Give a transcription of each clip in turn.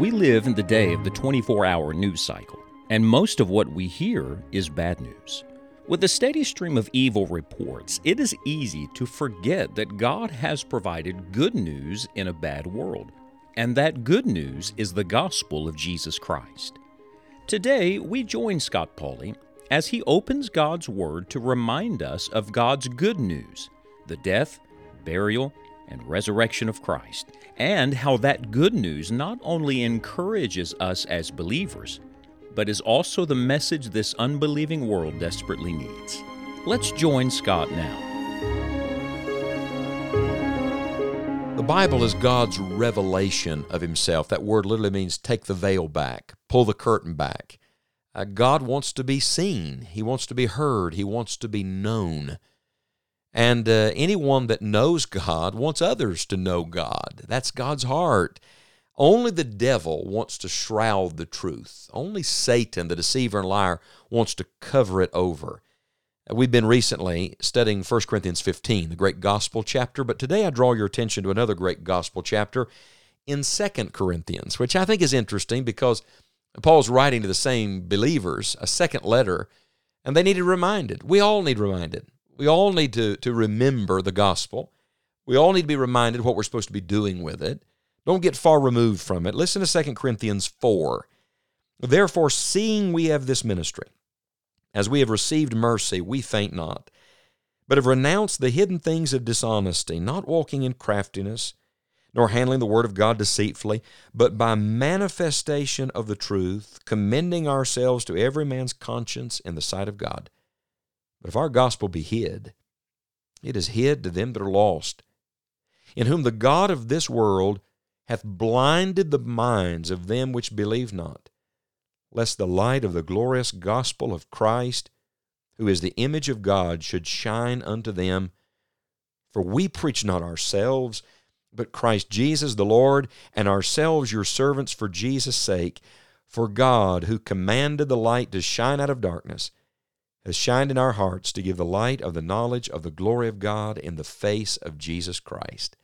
We live in the day of the 24 hour news cycle, and most of what we hear is bad news. With a steady stream of evil reports, it is easy to forget that God has provided good news in a bad world, and that good news is the gospel of Jesus Christ. Today, we join Scott Pauley as he opens God's Word to remind us of God's good news the death, burial, and resurrection of Christ, and how that good news not only encourages us as believers, but is also the message this unbelieving world desperately needs. Let's join Scott now. The Bible is God's revelation of Himself. That word literally means take the veil back, pull the curtain back. Uh, God wants to be seen, He wants to be heard, He wants to be known. And uh, anyone that knows God wants others to know God. That's God's heart. Only the devil wants to shroud the truth. Only Satan, the deceiver and liar, wants to cover it over. We've been recently studying 1 Corinthians 15, the great gospel chapter, but today I draw your attention to another great gospel chapter in 2 Corinthians, which I think is interesting because Paul's writing to the same believers a second letter, and they needed reminded. We all need reminded. We all need to, to remember the gospel. We all need to be reminded what we're supposed to be doing with it. Don't get far removed from it. Listen to 2 Corinthians 4. Therefore, seeing we have this ministry, as we have received mercy, we faint not, but have renounced the hidden things of dishonesty, not walking in craftiness, nor handling the word of God deceitfully, but by manifestation of the truth, commending ourselves to every man's conscience in the sight of God. But if our gospel be hid, it is hid to them that are lost, in whom the God of this world hath blinded the minds of them which believe not lest the light of the glorious gospel of Christ, who is the image of God, should shine unto them. For we preach not ourselves, but Christ Jesus the Lord, and ourselves your servants for Jesus' sake. For God, who commanded the light to shine out of darkness, has shined in our hearts to give the light of the knowledge of the glory of God in the face of Jesus Christ.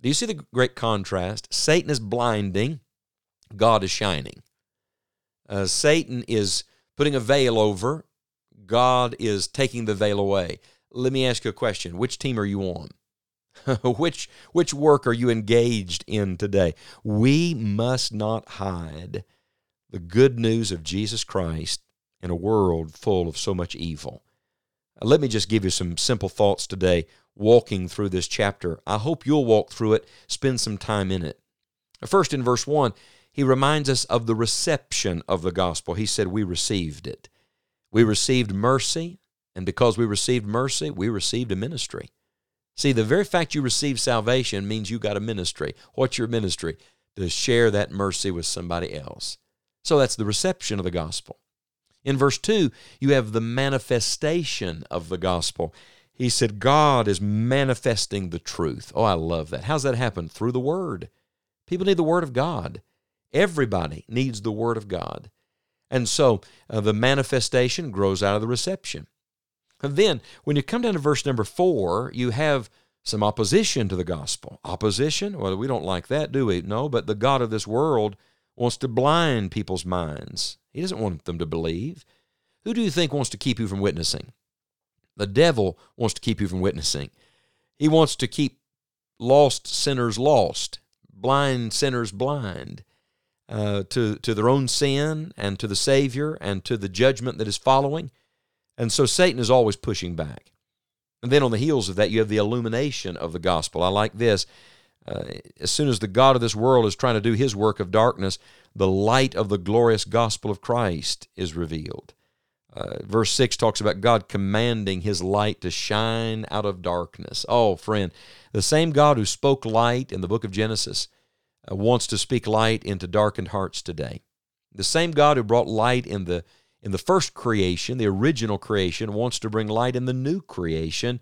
Do you see the great contrast? Satan is blinding, God is shining. Uh, Satan is putting a veil over, God is taking the veil away. Let me ask you a question. Which team are you on? which which work are you engaged in today? We must not hide the good news of Jesus Christ in a world full of so much evil. Uh, let me just give you some simple thoughts today walking through this chapter. I hope you'll walk through it, spend some time in it. First in verse 1, he reminds us of the reception of the gospel. He said, We received it. We received mercy, and because we received mercy, we received a ministry. See, the very fact you received salvation means you got a ministry. What's your ministry? To share that mercy with somebody else. So that's the reception of the gospel. In verse 2, you have the manifestation of the gospel. He said, God is manifesting the truth. Oh, I love that. How's that happen? Through the Word. People need the Word of God. Everybody needs the Word of God. And so uh, the manifestation grows out of the reception. And then, when you come down to verse number four, you have some opposition to the gospel. Opposition? Well, we don't like that, do we? No, but the God of this world wants to blind people's minds. He doesn't want them to believe. Who do you think wants to keep you from witnessing? The devil wants to keep you from witnessing. He wants to keep lost sinners lost, blind sinners blind uh, to, to their own sin and to the Savior and to the judgment that is following. And so Satan is always pushing back. And then on the heels of that, you have the illumination of the gospel. I like this. Uh, as soon as the God of this world is trying to do his work of darkness, the light of the glorious gospel of Christ is revealed. Uh, verse 6 talks about God commanding his light to shine out of darkness. Oh, friend, the same God who spoke light in the book of Genesis uh, wants to speak light into darkened hearts today. The same God who brought light in the in the first creation, the original creation, wants to bring light in the new creation.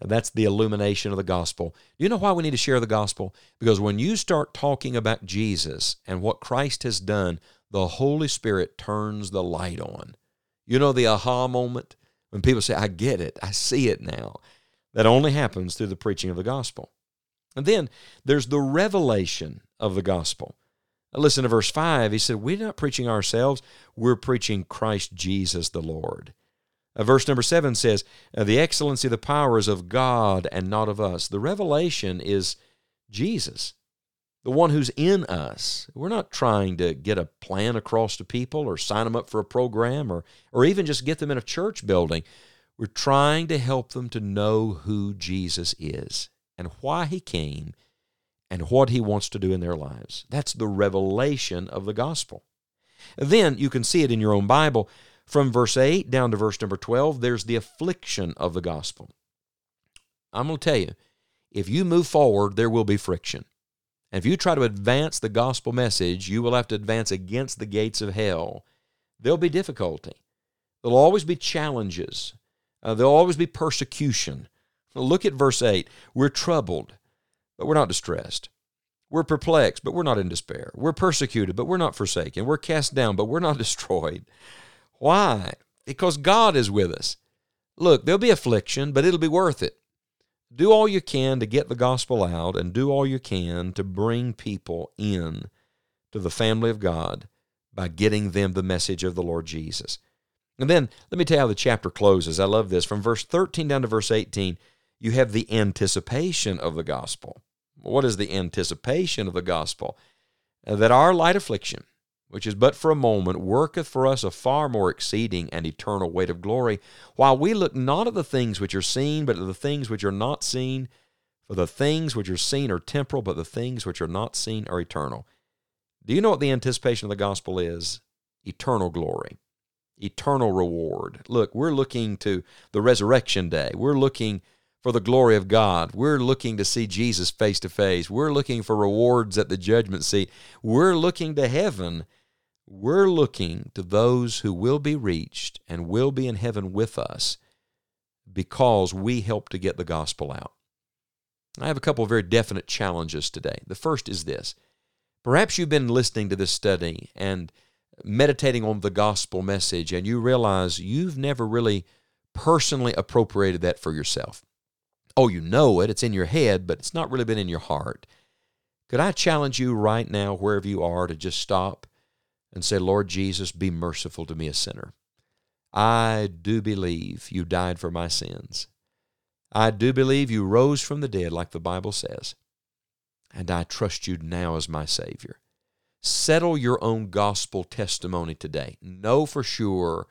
That's the illumination of the gospel. Do you know why we need to share the gospel? Because when you start talking about Jesus and what Christ has done, the Holy Spirit turns the light on. You know the aha moment? When people say, I get it, I see it now. That only happens through the preaching of the gospel. And then there's the revelation of the gospel. Listen to verse 5. He said, We're not preaching ourselves, we're preaching Christ Jesus the Lord. Uh, verse number 7 says, uh, The excellency of the power is of God and not of us. The revelation is Jesus, the one who's in us. We're not trying to get a plan across to people or sign them up for a program or, or even just get them in a church building. We're trying to help them to know who Jesus is and why he came and what he wants to do in their lives. That's the revelation of the gospel. Then you can see it in your own Bible. From verse 8 down to verse number 12, there's the affliction of the gospel. I'm going to tell you, if you move forward, there will be friction. And if you try to advance the gospel message, you will have to advance against the gates of hell. There'll be difficulty. There'll always be challenges. Uh, there'll always be persecution. Look at verse 8. We're troubled but we're not distressed. We're perplexed, but we're not in despair. We're persecuted, but we're not forsaken. We're cast down, but we're not destroyed. Why? Because God is with us. Look, there'll be affliction, but it'll be worth it. Do all you can to get the gospel out and do all you can to bring people in to the family of God by getting them the message of the Lord Jesus. And then let me tell you how the chapter closes. I love this. From verse 13 down to verse 18, you have the anticipation of the gospel. What is the anticipation of the gospel? Uh, that our light affliction, which is but for a moment, worketh for us a far more exceeding and eternal weight of glory, while we look not at the things which are seen, but at the things which are not seen. For the things which are seen are temporal, but the things which are not seen are eternal. Do you know what the anticipation of the gospel is? Eternal glory, eternal reward. Look, we're looking to the resurrection day. We're looking for the glory of God. We're looking to see Jesus face to face. We're looking for rewards at the judgment seat. We're looking to heaven. We're looking to those who will be reached and will be in heaven with us because we help to get the gospel out. I have a couple of very definite challenges today. The first is this perhaps you've been listening to this study and meditating on the gospel message, and you realize you've never really personally appropriated that for yourself oh, you know it, it's in your head, but it's not really been in your heart. Could I challenge you right now, wherever you are, to just stop and say, Lord Jesus, be merciful to me, a sinner. I do believe you died for my sins. I do believe you rose from the dead, like the Bible says. And I trust you now as my Savior. Settle your own gospel testimony today. Know for sure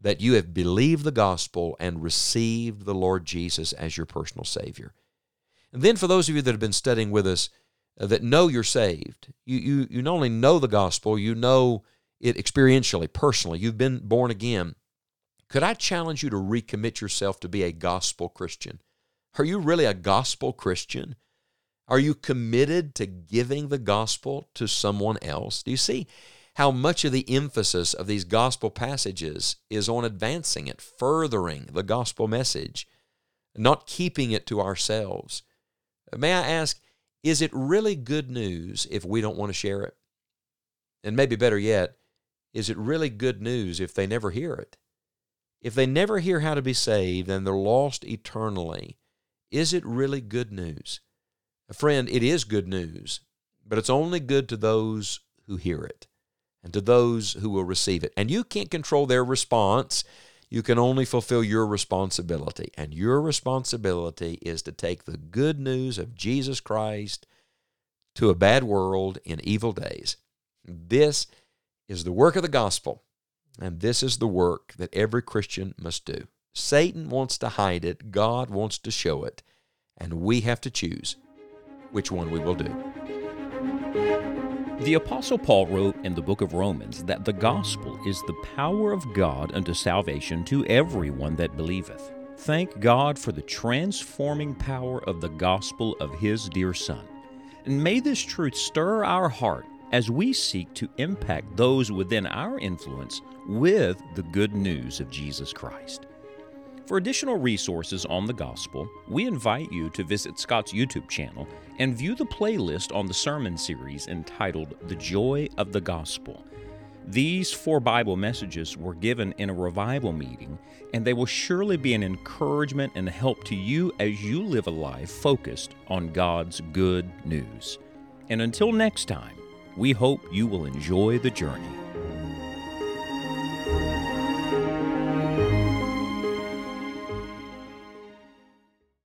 that you have believed the gospel and received the Lord Jesus as your personal Savior. And then for those of you that have been studying with us Uh, that know you're saved, you, you, you not only know the gospel, you know it experientially, personally. You've been born again. Could I challenge you to recommit yourself to be a gospel Christian? Are you really a gospel Christian? Are you committed to giving the gospel to someone else? Do you see? how much of the emphasis of these gospel passages is on advancing it, furthering the gospel message, not keeping it to ourselves. May I ask, is it really good news if we don't want to share it? And maybe better yet, is it really good news if they never hear it? If they never hear how to be saved and they're lost eternally, is it really good news? Friend, it is good news, but it's only good to those who hear it and to those who will receive it. And you can't control their response. You can only fulfill your responsibility. And your responsibility is to take the good news of Jesus Christ to a bad world in evil days. This is the work of the gospel, and this is the work that every Christian must do. Satan wants to hide it, God wants to show it, and we have to choose which one we will do. The Apostle Paul wrote in the book of Romans that the gospel is the power of God unto salvation to everyone that believeth. Thank God for the transforming power of the gospel of His dear Son. And may this truth stir our heart as we seek to impact those within our influence with the good news of Jesus Christ. For additional resources on the gospel, we invite you to visit Scott's YouTube channel and view the playlist on the sermon series entitled The Joy of the Gospel. These four Bible messages were given in a revival meeting, and they will surely be an encouragement and help to you as you live a life focused on God's good news. And until next time, We hope you will enjoy the journey.